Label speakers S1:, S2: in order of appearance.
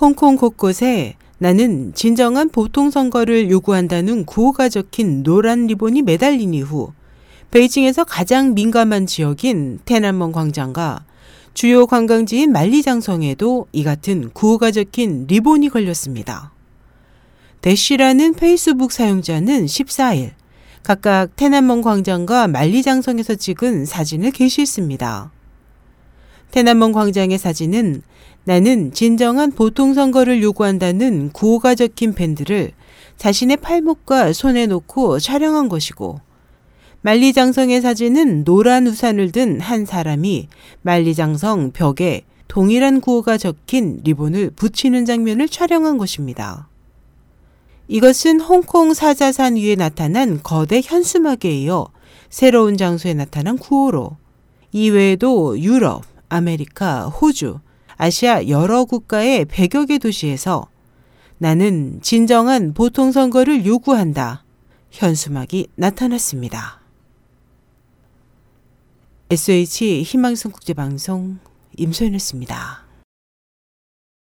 S1: 홍콩 곳곳에 나는 진정한 보통 선거를 요구한다는 구호가 적힌 노란 리본이 매달린 이후 베이징에서 가장 민감한 지역인 테난먼 광장과 주요 관광지인 만리장성에도 이 같은 구호가 적힌 리본이 걸렸습니다. 대쉬라는 페이스북 사용자는 14일 각각 테난먼 광장과 만리장성에서 찍은 사진을 게시했습니다. 테난먼 광장의 사진은 나는 진정한 보통 선거를 요구한다는 구호가 적힌 밴드를 자신의 팔목과 손에 놓고 촬영한 것이고 만리장성의 사진은 노란 우산을 든 한 사람이 만리장성 벽에 동일한 구호가 적힌 리본을 붙이는 장면을 촬영한 것입니다. 이것은 홍콩 사자산 위에 나타난 거대 현수막에 이어 새로운 장소에 나타난 구호로 이외에도 유럽, 아메리카, 호주, 아시아 여러 국가의 100여 개 도시에서 나는 진정한 보통 선거를 요구한다. 현수막이 나타났습니다. SOH 희망지성 국제방송 임소연이었습니다.